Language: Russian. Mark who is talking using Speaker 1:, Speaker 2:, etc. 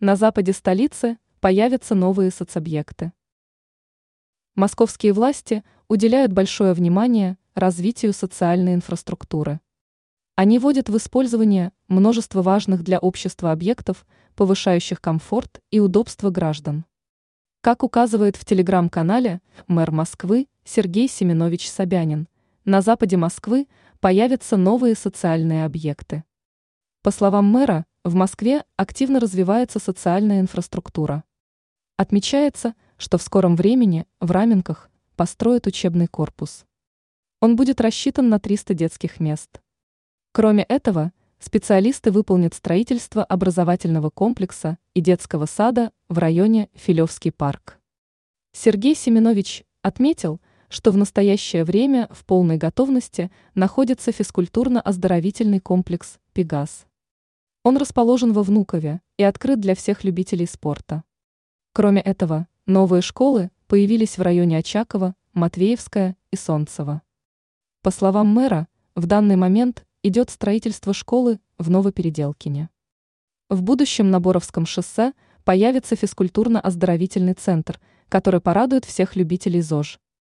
Speaker 1: На западе столицы появятся новые соцобъекты. Московские власти уделяют большое внимание развитию социальной инфраструктуры. Они вводят в использование множество важных для общества объектов, повышающих комфорт и удобство граждан. Как указывает в телеграм-канале мэр Москвы Сергей Семенович Собянин, на западе Москвы появятся новые социальные объекты. По словам мэра, в Москве активно развивается социальная инфраструктура. Отмечается, что в скором времени в Раменках построят учебный корпус. Он будет рассчитан на 300 детских мест. Кроме этого, специалисты выполнят строительство образовательного комплекса и детского сада в районе Филевский парк. Сергей Семенович отметил, что в настоящее время в полной готовности находится физкультурно-оздоровительный комплекс «Пегас». Он расположен во Внукове и открыт для всех любителей спорта. Кроме этого, новые школы появились в районе Очакова, Матвеевская и Солнцево. По словам мэра, в данный момент идет строительство школы в Новопеределкине. В будущем на Боровском шоссе появится физкультурно-оздоровительный центр, который порадует всех любителей ЗОЖ.